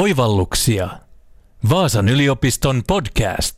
Oivalluksia. Vaasan yliopiston podcast.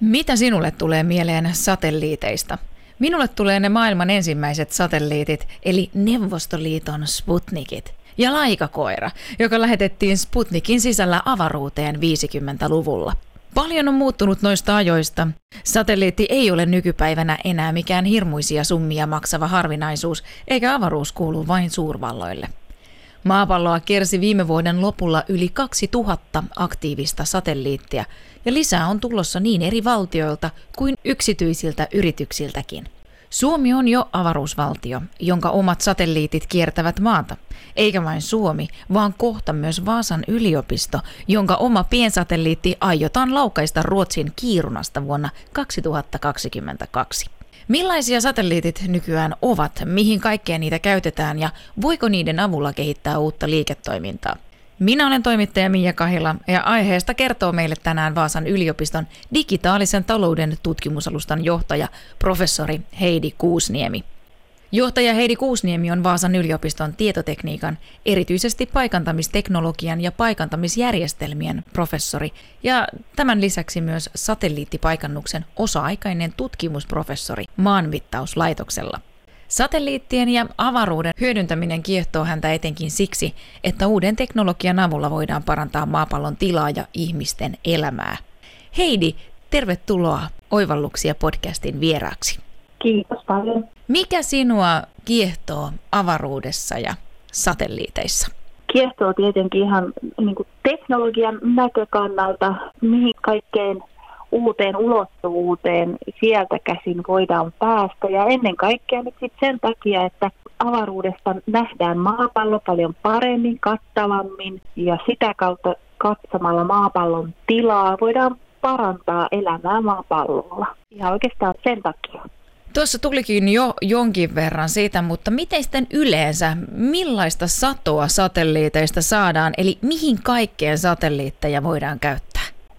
Mitä sinulle tulee mieleen satelliiteista? Minulle tulee ne maailman ensimmäiset satelliitit, eli Neuvostoliiton Sputnikit. Ja laikakoira, joka lähetettiin Sputnikin sisällä avaruuteen 50-luvulla. Paljon on muuttunut noista ajoista. Satelliitti ei ole nykypäivänä enää mikään hirmuisia summia maksava harvinaisuus, eikä avaruus kuulu vain suurvalloille. Maapalloa kiersi viime vuoden lopulla yli 2000 aktiivista satelliittia, ja lisää on tulossa niin eri valtioilta kuin yksityisiltä yrityksiltäkin. Suomi on jo avaruusvaltio, jonka omat satelliitit kiertävät maata. Eikä vain Suomi, vaan kohta myös Vaasan yliopisto, jonka oma piensatelliitti aiotaan laukaista Ruotsin Kiirunasta vuonna 2022. Millaisia satelliitit nykyään ovat, mihin kaikkeen niitä käytetään ja voiko niiden avulla kehittää uutta liiketoimintaa? Minä olen toimittaja Mia Kahila ja aiheesta kertoo meille tänään Vaasan yliopiston digitaalisen talouden tutkimusalustan johtaja professori Heidi Kuusniemi. Johtaja Heidi Kuusniemi on Vaasan yliopiston tietotekniikan, erityisesti paikantamisteknologian ja paikantamisjärjestelmien professori ja tämän lisäksi myös satelliittipaikannuksen osa-aikainen tutkimusprofessori maanmittauslaitoksella. Satelliittien ja avaruuden hyödyntäminen kiehtoo häntä etenkin siksi, että uuden teknologian avulla voidaan parantaa maapallon tilaa ja ihmisten elämää. Heidi, tervetuloa Oivalluksia podcastin vieraaksi. Kiitos paljon. Mikä sinua kiehtoo avaruudessa ja satelliiteissa? Kiehtoo tietenkin ihan niin kuin teknologian näkökannalta, mihin kaikkein uuteen ulottuvuuteen sieltä käsin voidaan päästä. Ja ennen kaikkea nyt sit sen takia, että avaruudesta nähdään maapallo paljon paremmin, kattavammin ja sitä kautta katsomalla maapallon tilaa voidaan parantaa elämää maapallolla. Ihan oikeastaan sen takia. Tuossa tulikin jo jonkin verran siitä, mutta miten sitten yleensä, millaista satoa satelliiteista saadaan, eli mihin kaikkeen satelliitteja voidaan käyttää?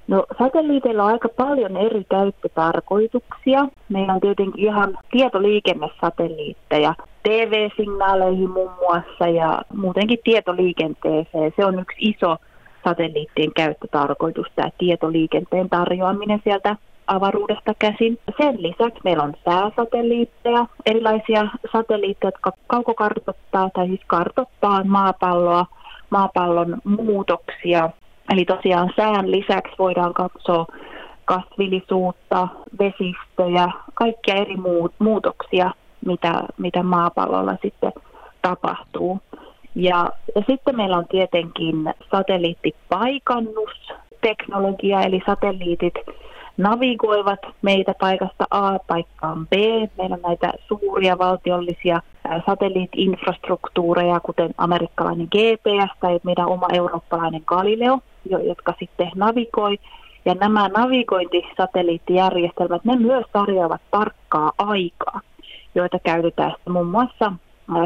No satelliiteilla on aika paljon eri käyttötarkoituksia. Meillä on tietenkin ihan tietoliikennesatelliitteja TV-signaaleihin muun muassa ja muutenkin tietoliikenteeseen. Se on yksi iso satelliittien käyttötarkoitus, tämä tietoliikenteen tarjoaminen sieltä avaruudesta käsin. Sen lisäksi meillä on sääsatelliitteja, erilaisia satelliitteja, jotka kaukokartoittaa tai siis kartoittaa maapalloa, maapallon muutoksia. Eli tosiaan sään lisäksi voidaan katsoa kasvillisuutta, vesistöjä, kaikkia eri muutoksia, mitä, mitä maapallolla sitten tapahtuu. Ja, ja sitten meillä on tietenkin satelliittipaikannusteknologia, eli satelliitit navigoivat meitä paikasta A paikkaan B. Meillä on näitä suuria valtiollisia satelliitti-infrastruktuureja, kuten amerikkalainen GPS tai meidän oma eurooppalainen Galileo, jotka sitten navigoi. Ja nämä navigointisatelliittijärjestelmät, ne myös tarjoavat tarkkaa aikaa, joita käytetään muun muassa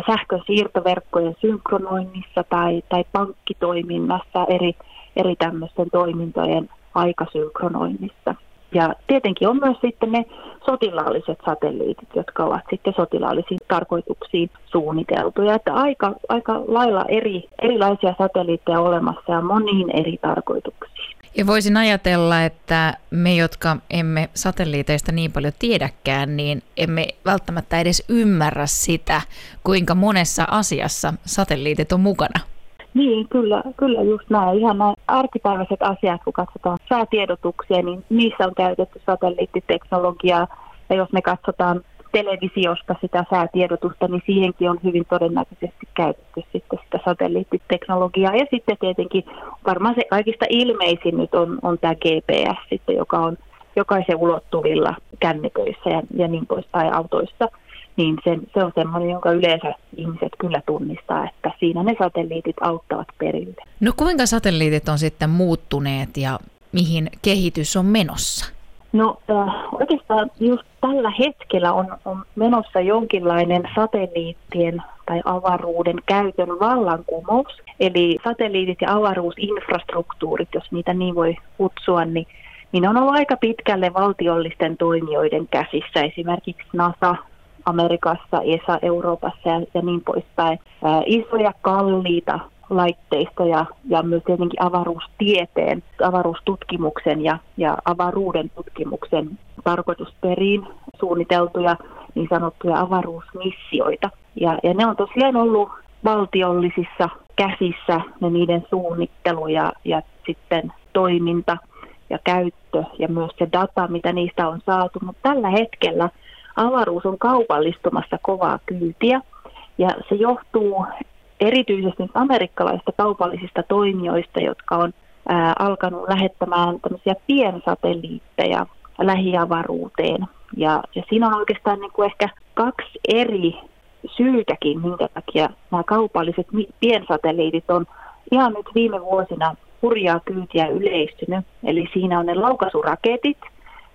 sähkön siirtoverkkojen synkronoinnissa tai, tai pankkitoiminnassa eri, eri tämmöisten toimintojen aikasynkronoinnissa. Ja tietenkin on myös sitten ne sotilaalliset satelliitit, jotka ovat sitten sotilaallisiin tarkoituksiin suunniteltuja. Että aika, aika lailla eri, erilaisia satelliitteja olemassa ja moniin eri tarkoituksiin. Ja voisin ajatella, että me, jotka emme satelliiteista niin paljon tiedäkään, niin emme välttämättä edes ymmärrä sitä, kuinka monessa asiassa satelliitit on mukana. Niin, kyllä, kyllä just näin. Ihan nämä arkipäiväiset asiat, kun katsotaan säätiedotuksia, niin niissä on käytetty satelliittiteknologiaa. Ja jos me katsotaan televisiosta sitä säätiedotusta, niin siihenkin on hyvin todennäköisesti käytetty sitten sitä satelliittiteknologiaa. Ja sitten tietenkin varmaan se kaikista ilmeisin nyt on, on tämä GPS sitten, joka on jokaisen ulottuvilla kännyköissä ja, ja niin poispäin autoissa – niin se, se on semmoinen, jonka yleensä ihmiset kyllä tunnistaa, että siinä ne satelliitit auttavat perille. No kuinka satelliitit on sitten muuttuneet ja mihin kehitys on menossa? No äh, oikeastaan just tällä hetkellä on, on menossa jonkinlainen satelliittien tai avaruuden käytön vallankumous. Eli satelliitit ja avaruusinfrastruktuurit, jos niitä niin voi kutsua, niin, niin on ollut aika pitkälle valtiollisten toimijoiden käsissä. Esimerkiksi NASA Amerikassa, ESA Euroopassa ja, ja niin poispäin. Ää, isoja kalliita laitteistoja ja myös tietenkin avaruustieteen, avaruustutkimuksen ja, ja avaruuden tutkimuksen tarkoitusperiin suunniteltuja niin sanottuja avaruusmissioita. Ja, ja ne on tosiaan ollut valtiollisissa käsissä ne niiden suunnittelu ja, ja sitten toiminta ja käyttö ja myös se data, mitä niistä on saatu. Mutta tällä hetkellä avaruus on kaupallistumassa kovaa kyytiä ja se johtuu erityisesti amerikkalaisista kaupallisista toimijoista, jotka on ää, alkanut lähettämään tämmöisiä piensatelliitteja lähiavaruuteen. Ja, ja siinä on oikeastaan niin kuin ehkä kaksi eri syytäkin, minkä takia nämä kaupalliset piensatelliitit on ihan nyt viime vuosina hurjaa kyytiä yleistynyt. Eli siinä on ne laukaisuraketit,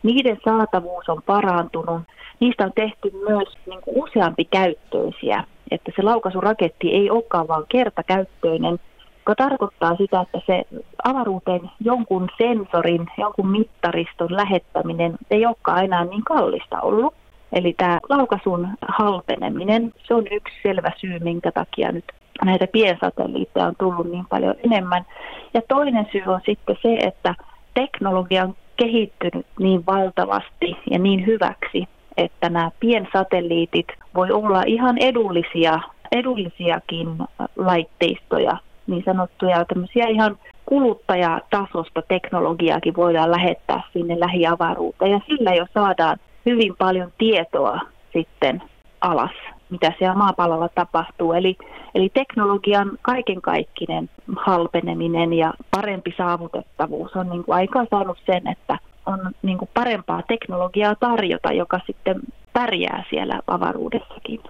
niiden saatavuus on parantunut. Niistä on tehty myös niin kuin useampi käyttöisiä että se laukaisuraketti ei olekaan vain kertakäyttöinen, joka tarkoittaa sitä, että se avaruuteen jonkun sensorin, jonkun mittariston lähettäminen ei olekaan enää niin kallista ollut. Eli tämä laukaisun halpeneminen, se on yksi selvä syy, minkä takia nyt näitä piensatelliitteja on tullut niin paljon enemmän. Ja toinen syy on sitten se, että teknologia on kehittynyt niin valtavasti ja niin hyväksi, että nämä piensatelliitit voi olla ihan edullisia, edullisiakin laitteistoja, niin sanottuja tämmöisiä ihan kuluttajatasosta teknologiaakin voidaan lähettää sinne lähiavaruuteen. Ja sillä jo saadaan hyvin paljon tietoa sitten alas, mitä siellä maapallolla tapahtuu. Eli, eli teknologian kaikenkaikkinen halpeneminen ja parempi saavutettavuus on niin kuin aikaan saanut sen, että on niin kuin parempaa teknologiaa tarjota, joka sitten pärjää siellä avaruudessakin.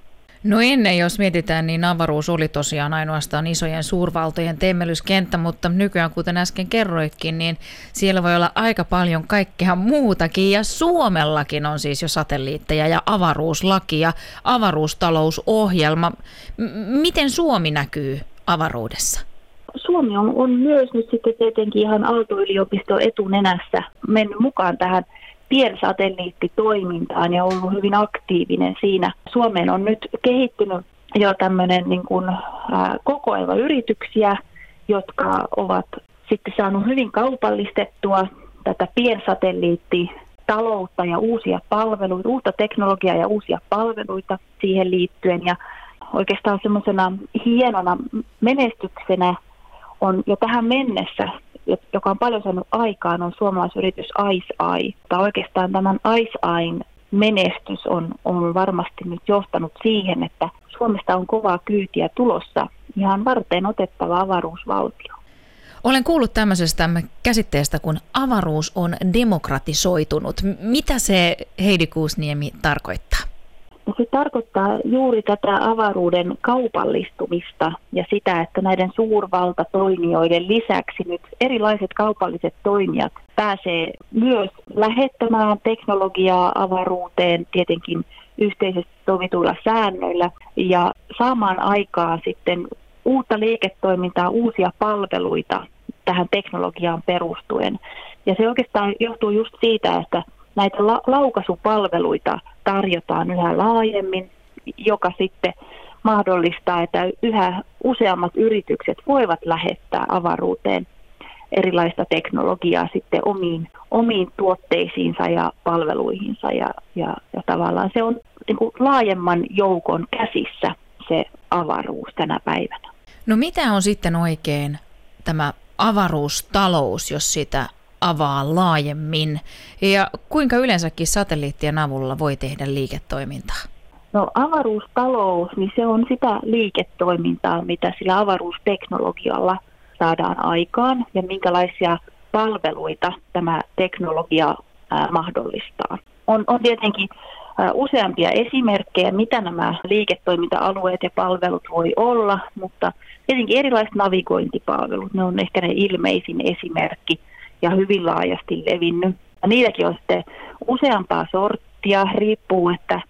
No ennen, jos mietitään, niin avaruus oli tosiaan ainoastaan isojen suurvaltojen temmelyskenttä, mutta nykyään, kuten äsken kerroitkin, niin siellä voi olla aika paljon kaikkea muutakin. Ja Suomellakin on siis jo satelliitteja ja avaruuslaki ja avaruustalousohjelma. M- miten Suomi näkyy avaruudessa? Suomi on, on myös nyt sitten tietenkin ihan Aalto-yliopiston etunenässä mennyt mukaan tähän piensatelliittitoimintaan ja ollut hyvin aktiivinen siinä. Suomeen on nyt kehittynyt jo tämmöinen niin kuin, ää, kokoelma yrityksiä, jotka ovat sitten saanut hyvin kaupallistettua tätä piensatelliittitaloutta ja uusia palveluita, uutta teknologiaa ja uusia palveluita siihen liittyen. Ja oikeastaan semmoisena hienona menestyksenä on jo tähän mennessä, joka on paljon saanut aikaan, on suomalaisyritys IceEye. Tai oikeastaan tämän IceEyen menestys on, on varmasti nyt johtanut siihen, että Suomesta on kovaa kyytiä tulossa ihan varten otettava avaruusvaltio. Olen kuullut tämmöisestä käsitteestä, kun avaruus on demokratisoitunut. Mitä se Heidi Kuusniemi tarkoittaa? Se tarkoittaa juuri tätä avaruuden kaupallistumista ja sitä, että näiden suurvaltatoimijoiden lisäksi nyt erilaiset kaupalliset toimijat pääsee myös lähettämään teknologiaa avaruuteen tietenkin yhteisesti sovituilla säännöillä ja saamaan aikaa sitten uutta liiketoimintaa, uusia palveluita tähän teknologiaan perustuen. Ja se oikeastaan johtuu just siitä, että näitä la- laukaisupalveluita tarjotaan yhä laajemmin, joka sitten mahdollistaa, että yhä useammat yritykset voivat lähettää avaruuteen erilaista teknologiaa sitten omiin, omiin tuotteisiinsa ja palveluihinsa ja, ja, ja tavallaan se on niin kuin laajemman joukon käsissä se avaruus tänä päivänä. No mitä on sitten oikein tämä avaruustalous, jos sitä avaa laajemmin ja kuinka yleensäkin satelliittien avulla voi tehdä liiketoimintaa? No avaruustalous, niin se on sitä liiketoimintaa, mitä sillä avaruusteknologialla saadaan aikaan ja minkälaisia palveluita tämä teknologia mahdollistaa. On, on tietenkin useampia esimerkkejä, mitä nämä liiketoiminta-alueet ja palvelut voi olla, mutta tietenkin erilaiset navigointipalvelut, ne on ehkä ne ilmeisin esimerkki ja hyvin laajasti levinnyt. Niitäkin on sitten useampaa sorttia, riippuu, että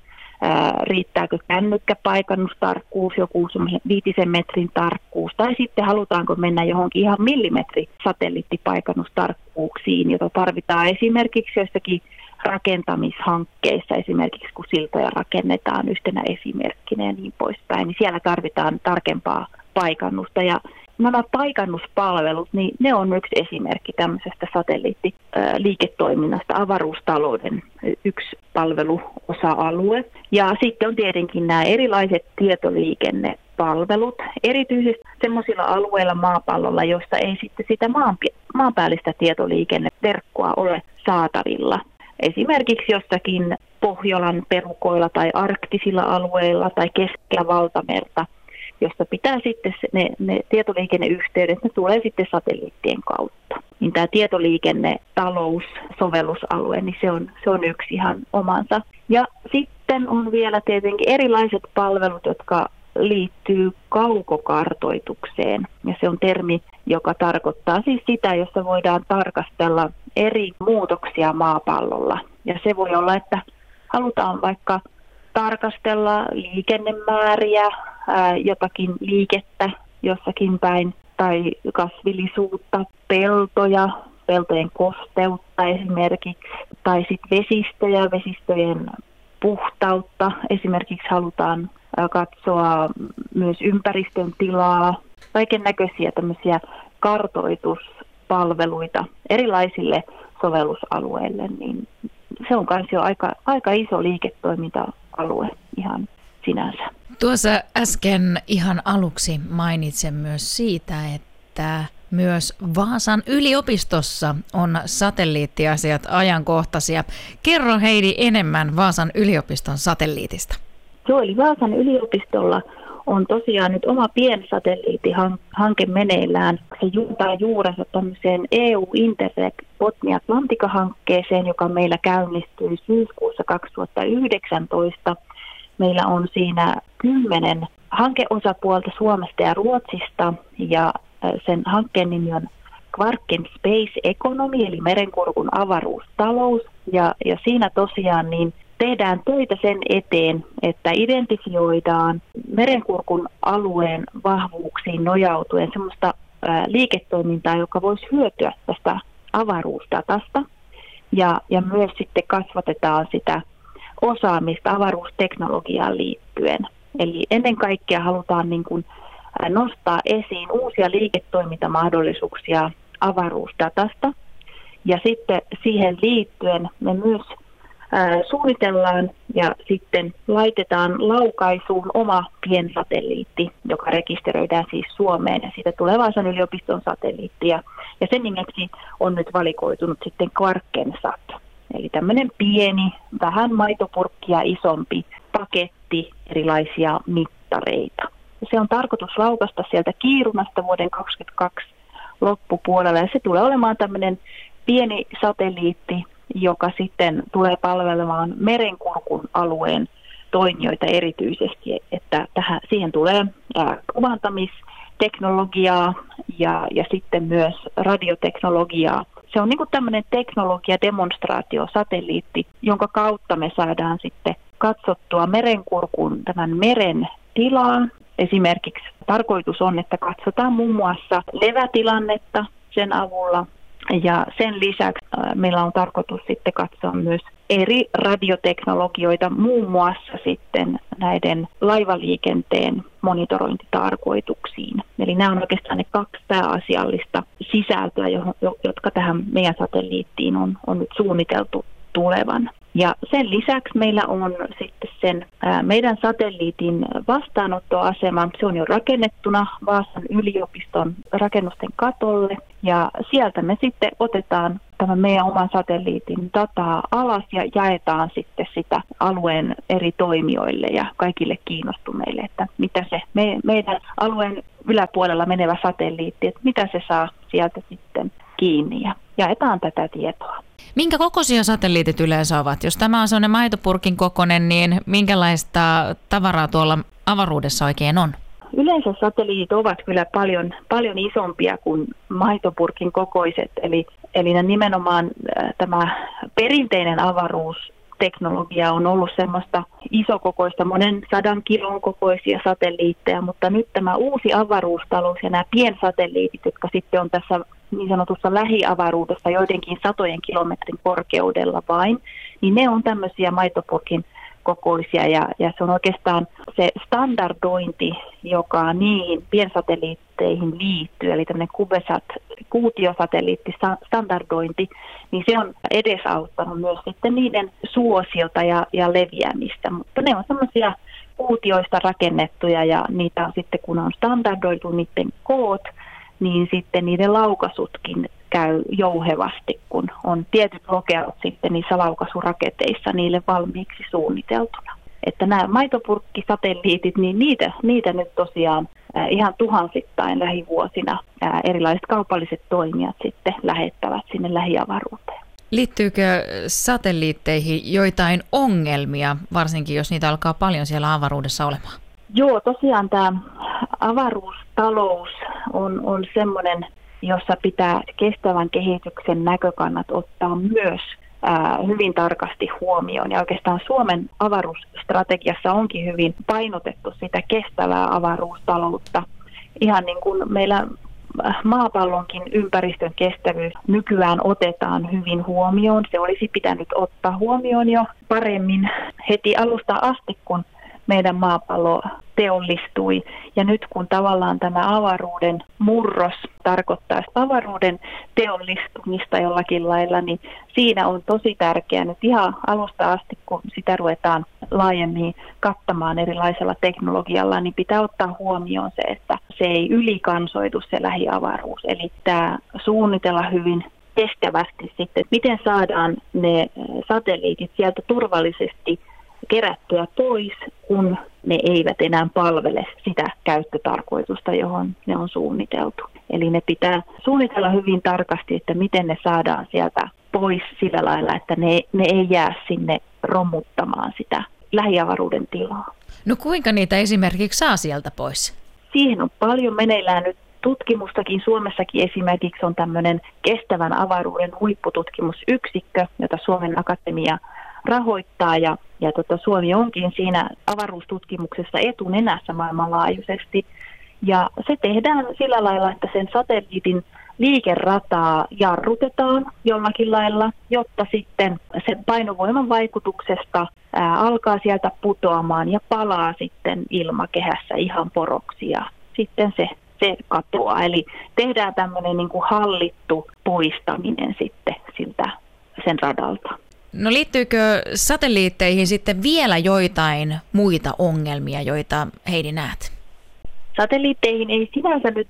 ää, riittääkö kännykkäpaikannustarkkuus, joku viitisen metrin tarkkuus, tai sitten halutaanko mennä johonkin ihan millimetri satelliittipaikannustarkkuuksiin, jota tarvitaan esimerkiksi jostakin rakentamishankkeissa, esimerkiksi kun siltoja rakennetaan yhtenä esimerkkinä ja niin poispäin, niin siellä tarvitaan tarkempaa paikannusta. Ja nämä paikannuspalvelut, niin ne on yksi esimerkki tämmöisestä satelliittiliiketoiminnasta, avaruustalouden yksi palveluosa-alue. Ja sitten on tietenkin nämä erilaiset tietoliikennepalvelut, erityisesti sellaisilla alueilla maapallolla, josta ei sitten sitä maanpäällistä tietoliikenneverkkoa ole saatavilla. Esimerkiksi jossakin Pohjolan perukoilla tai arktisilla alueilla tai keskellä valtamerta, josta pitää sitten ne, ne tietoliikenneyhteydet, ne tulee sitten satelliittien kautta. Niin tämä tietoliikenne, talous, sovellusalue, niin se on, se on yksi ihan omansa. Ja sitten on vielä tietenkin erilaiset palvelut, jotka liittyy kaukokartoitukseen. Ja se on termi, joka tarkoittaa siis sitä, jossa voidaan tarkastella eri muutoksia maapallolla. Ja se voi olla, että halutaan vaikka tarkastella liikennemääriä, jotakin liikettä jossakin päin, tai kasvillisuutta, peltoja, peltojen kosteutta esimerkiksi, tai sitten vesistöjä, vesistöjen puhtautta. Esimerkiksi halutaan katsoa myös ympäristön tilaa, kaiken näköisiä tämmöisiä kartoituspalveluita erilaisille sovellusalueille, niin se on myös jo aika, aika iso liiketoiminta-alue ihan sinänsä. Tuossa äsken ihan aluksi mainitsen myös siitä, että myös Vaasan yliopistossa on satelliittiasiat ajankohtaisia. Kerro Heidi enemmän Vaasan yliopiston satelliitista. Joo, eli Vaasan yliopistolla on tosiaan nyt oma piensatelliittihanke meneillään. Se juontaa juurensa tämmöiseen EU Interreg Botnia Atlantika-hankkeeseen, joka meillä käynnistyi syyskuussa 2019. Meillä on siinä kymmenen hankeosapuolta Suomesta ja Ruotsista ja sen hankkeen nimi on Quarken Space Economy eli merenkurkun avaruustalous. Ja, ja siinä tosiaan niin tehdään töitä sen eteen, että identifioidaan merenkurkun alueen vahvuuksiin nojautuen sellaista liiketoimintaa, joka voisi hyötyä tästä avaruusdatasta. Ja, ja myös sitten kasvatetaan sitä osaamista avaruusteknologiaan liittyen. Eli ennen kaikkea halutaan niin kuin nostaa esiin uusia liiketoimintamahdollisuuksia avaruusdatasta. Ja sitten siihen liittyen me myös suunnitellaan ja sitten laitetaan laukaisuun oma piensatelliitti, joka rekisteröidään siis Suomeen ja siitä tulee Vaasan yliopiston satelliitti ja, ja sen nimeksi on nyt valikoitunut sitten Quarkensat. Eli tämmöinen pieni, vähän maitopurkkia isompi paketti erilaisia mittareita. Se on tarkoitus laukasta sieltä Kiirunasta vuoden 2022 loppupuolella ja se tulee olemaan tämmöinen pieni satelliitti, joka sitten tulee palvelemaan merenkurkun alueen toimijoita erityisesti, että tähän, siihen tulee kuvantamisteknologiaa ja, ja sitten myös radioteknologiaa. Se on niin tämmöinen teknologia-demonstraatiosatelliitti, jonka kautta me saadaan sitten katsottua merenkurkun tämän meren tilaa. Esimerkiksi tarkoitus on, että katsotaan muun muassa levätilannetta sen avulla, ja sen lisäksi meillä on tarkoitus sitten katsoa myös eri radioteknologioita, muun muassa sitten näiden laivaliikenteen monitorointitarkoituksiin. Eli nämä on oikeastaan ne kaksi pääasiallista sisältöä, jotka tähän meidän satelliittiin on, on nyt suunniteltu tulevan. Ja sen lisäksi meillä on sitten sen meidän satelliitin vastaanottoasema. Se on jo rakennettuna Vaasan yliopiston rakennusten katolle. Ja sieltä me sitten otetaan tämän meidän oman satelliitin dataa alas ja jaetaan sitten sitä alueen eri toimijoille ja kaikille kiinnostuneille, että mitä se me, meidän alueen yläpuolella menevä satelliitti, että mitä se saa sieltä sitten kiinni ja jaetaan tätä tietoa. Minkä kokoisia satelliitit yleensä ovat? Jos tämä on sellainen maitopurkin kokoinen, niin minkälaista tavaraa tuolla avaruudessa oikein on? Yleensä satelliitit ovat kyllä paljon, paljon isompia kuin maitopurkin kokoiset, eli Eli nimenomaan tämä perinteinen avaruus teknologia on ollut semmoista isokokoista, monen sadan kilon kokoisia satelliitteja, mutta nyt tämä uusi avaruustalous ja nämä piensatelliitit, jotka sitten on tässä niin sanotussa lähiavaruudessa joidenkin satojen kilometrin korkeudella vain, niin ne on tämmöisiä maitopurkin kokoisia ja, ja se on oikeastaan se standardointi, joka niihin piensatelliitteihin liittyy, eli tämmöinen CubeSat, kuutiosatelliitti standardointi, niin se on edesauttanut myös sitten niiden suosiota ja, ja leviämistä, mutta ne on semmoisia kuutioista rakennettuja ja niitä on sitten kun on standardoitu niiden koot, niin sitten niiden laukaisutkin käy jouhevasti, kun on tietyt lokeot sitten niissä laukaisuraketeissa niille valmiiksi suunniteltuna. Että nämä maitopurkkisatelliitit, niin niitä, niitä nyt tosiaan ihan tuhansittain lähivuosina erilaiset kaupalliset toimijat sitten lähettävät sinne lähiavaruuteen. Liittyykö satelliitteihin joitain ongelmia, varsinkin jos niitä alkaa paljon siellä avaruudessa olemaan? Joo, tosiaan tämä avaruustalous on, on semmoinen, jossa pitää kestävän kehityksen näkökannat ottaa myös hyvin tarkasti huomioon. Ja oikeastaan Suomen avaruusstrategiassa onkin hyvin painotettu sitä kestävää avaruustaloutta. Ihan niin kuin meillä maapallonkin ympäristön kestävyys nykyään otetaan hyvin huomioon. Se olisi pitänyt ottaa huomioon jo paremmin heti alusta asti, kun meidän maapallo teollistui. Ja nyt kun tavallaan tämä avaruuden murros tarkoittaa avaruuden teollistumista jollakin lailla, niin siinä on tosi tärkeää nyt ihan alusta asti, kun sitä ruvetaan laajemmin kattamaan erilaisella teknologialla, niin pitää ottaa huomioon se, että se ei ylikansoitu se lähiavaruus. Eli tämä suunnitella hyvin kestävästi sitten, että miten saadaan ne satelliitit sieltä turvallisesti kerättyä pois, kun ne eivät enää palvele sitä käyttötarkoitusta, johon ne on suunniteltu. Eli ne pitää suunnitella hyvin tarkasti, että miten ne saadaan sieltä pois sillä lailla, että ne, ne ei jää sinne romuttamaan sitä lähiavaruuden tilaa. No kuinka niitä esimerkiksi saa sieltä pois? Siihen on paljon meneillään nyt tutkimustakin. Suomessakin esimerkiksi on tämmöinen kestävän avaruuden huippututkimusyksikkö, jota Suomen Akatemia rahoittaa ja, ja tota, Suomi onkin siinä avaruustutkimuksessa etunenässä maailmanlaajuisesti. Ja se tehdään sillä lailla, että sen satelliitin liikerataa jarrutetaan jollakin lailla, jotta sitten sen painovoiman vaikutuksesta ää, alkaa sieltä putoamaan ja palaa sitten ilmakehässä ihan poroksi ja sitten se, se katoaa. Eli tehdään tämmöinen niin kuin hallittu poistaminen sitten siltä sen radalta. No liittyykö satelliitteihin sitten vielä joitain muita ongelmia, joita Heidi näet? Satelliitteihin ei sinänsä nyt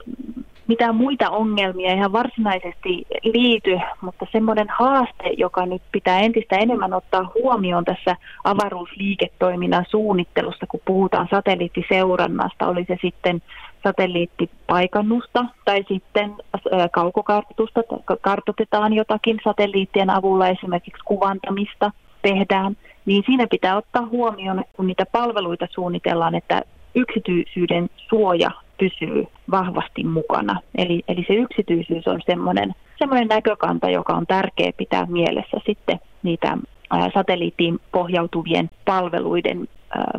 mitään muita ongelmia ihan varsinaisesti liity, mutta semmoinen haaste, joka nyt pitää entistä enemmän ottaa huomioon tässä avaruusliiketoiminnan suunnittelussa, kun puhutaan satelliittiseurannasta, oli se sitten satelliittipaikannusta tai sitten kaukokartoitusta, kartoitetaan jotakin satelliittien avulla esimerkiksi kuvantamista tehdään, niin siinä pitää ottaa huomioon, kun niitä palveluita suunnitellaan, että yksityisyyden suoja pysyy vahvasti mukana. Eli, eli se yksityisyys on semmoinen, semmoinen näkökanta, joka on tärkeä pitää mielessä sitten niitä satelliittiin pohjautuvien palveluiden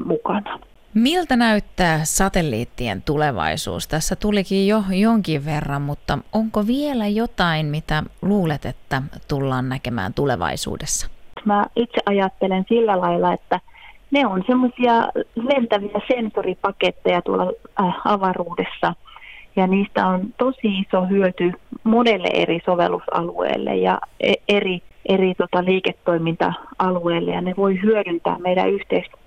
mukana. Miltä näyttää satelliittien tulevaisuus? Tässä tulikin jo jonkin verran, mutta onko vielä jotain, mitä luulet, että tullaan näkemään tulevaisuudessa? Mä itse ajattelen sillä lailla, että ne on semmoisia lentäviä sensoripaketteja tuolla äh, avaruudessa ja niistä on tosi iso hyöty monelle eri sovellusalueelle ja e-, eri, eri tota liiketoiminta-alueelle ja ne voi hyödyntää meidän yhteiskuntaa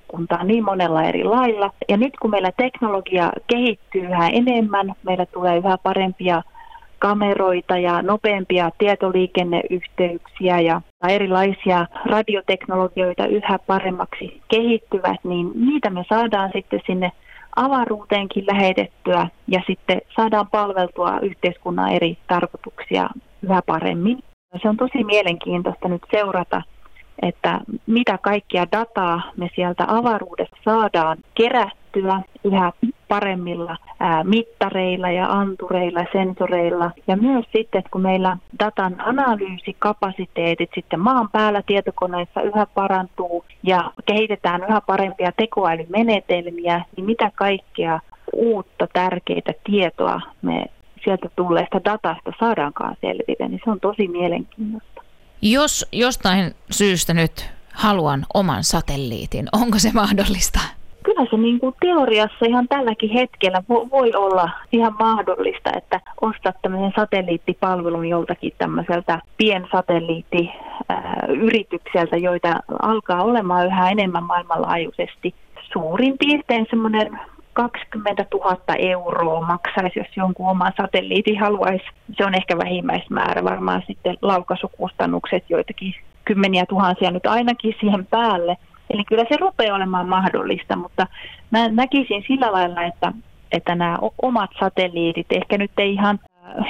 niin monella eri lailla. Ja nyt kun meillä teknologia kehittyy yhä enemmän, meillä tulee yhä parempia kameroita ja nopeampia tietoliikenneyhteyksiä ja erilaisia radioteknologioita yhä paremmaksi kehittyvät, niin niitä me saadaan sitten sinne avaruuteenkin lähetettyä ja sitten saadaan palveltua yhteiskunnan eri tarkoituksia yhä paremmin. Se on tosi mielenkiintoista nyt seurata, että mitä kaikkia dataa me sieltä avaruudesta saadaan kerättyä yhä paremmilla mittareilla ja antureilla ja sensoreilla. Ja myös sitten, että kun meillä datan analyysikapasiteetit sitten maan päällä tietokoneissa yhä parantuu ja kehitetään yhä parempia tekoälymenetelmiä, niin mitä kaikkea uutta tärkeitä tietoa me sieltä tulleesta datasta saadaankaan selville, niin se on tosi mielenkiintoista. Jos jostain syystä nyt haluan oman satelliitin, onko se mahdollista? Kyllä se niin kuin teoriassa ihan tälläkin hetkellä voi olla ihan mahdollista, että ostat tämmöisen satelliittipalvelun joltakin tämmöiseltä piensatelliittiyritykseltä, joita alkaa olemaan yhä enemmän maailmanlaajuisesti. Suurin piirtein semmoinen 20 000 euroa maksaisi, jos jonkun oman satelliitin haluaisi. Se on ehkä vähimmäismäärä, varmaan sitten laukaisukustannukset joitakin kymmeniä tuhansia nyt ainakin siihen päälle. Eli kyllä se rupeaa olemaan mahdollista, mutta mä näkisin sillä lailla, että, että nämä omat satelliitit ehkä nyt ei ihan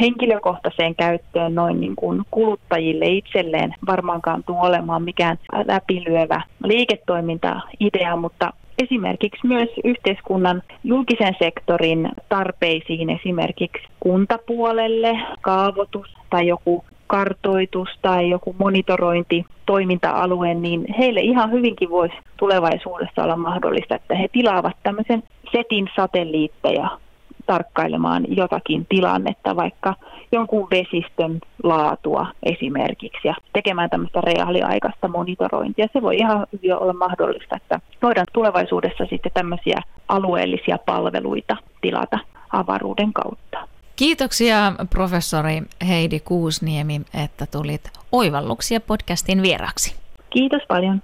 henkilökohtaiseen käyttöön noin niin kuin kuluttajille itselleen varmaankaan tule olemaan mikään läpilyövä liiketoiminta-idea, mutta esimerkiksi myös yhteiskunnan julkisen sektorin tarpeisiin, esimerkiksi kuntapuolelle, kaavoitus tai joku kartoitus tai joku monitorointi toiminta-alue, niin heille ihan hyvinkin voisi tulevaisuudessa olla mahdollista, että he tilaavat tämmöisen setin satelliitteja tarkkailemaan jotakin tilannetta, vaikka jonkun vesistön laatua esimerkiksi ja tekemään tämmöistä reaaliaikaista monitorointia. Se voi ihan hyvin olla mahdollista, että voidaan tulevaisuudessa sitten tämmöisiä alueellisia palveluita tilata avaruuden kautta. Kiitoksia professori Heidi Kuusniemi, että tulit Oivalluksia podcastin vieraksi. Kiitos paljon.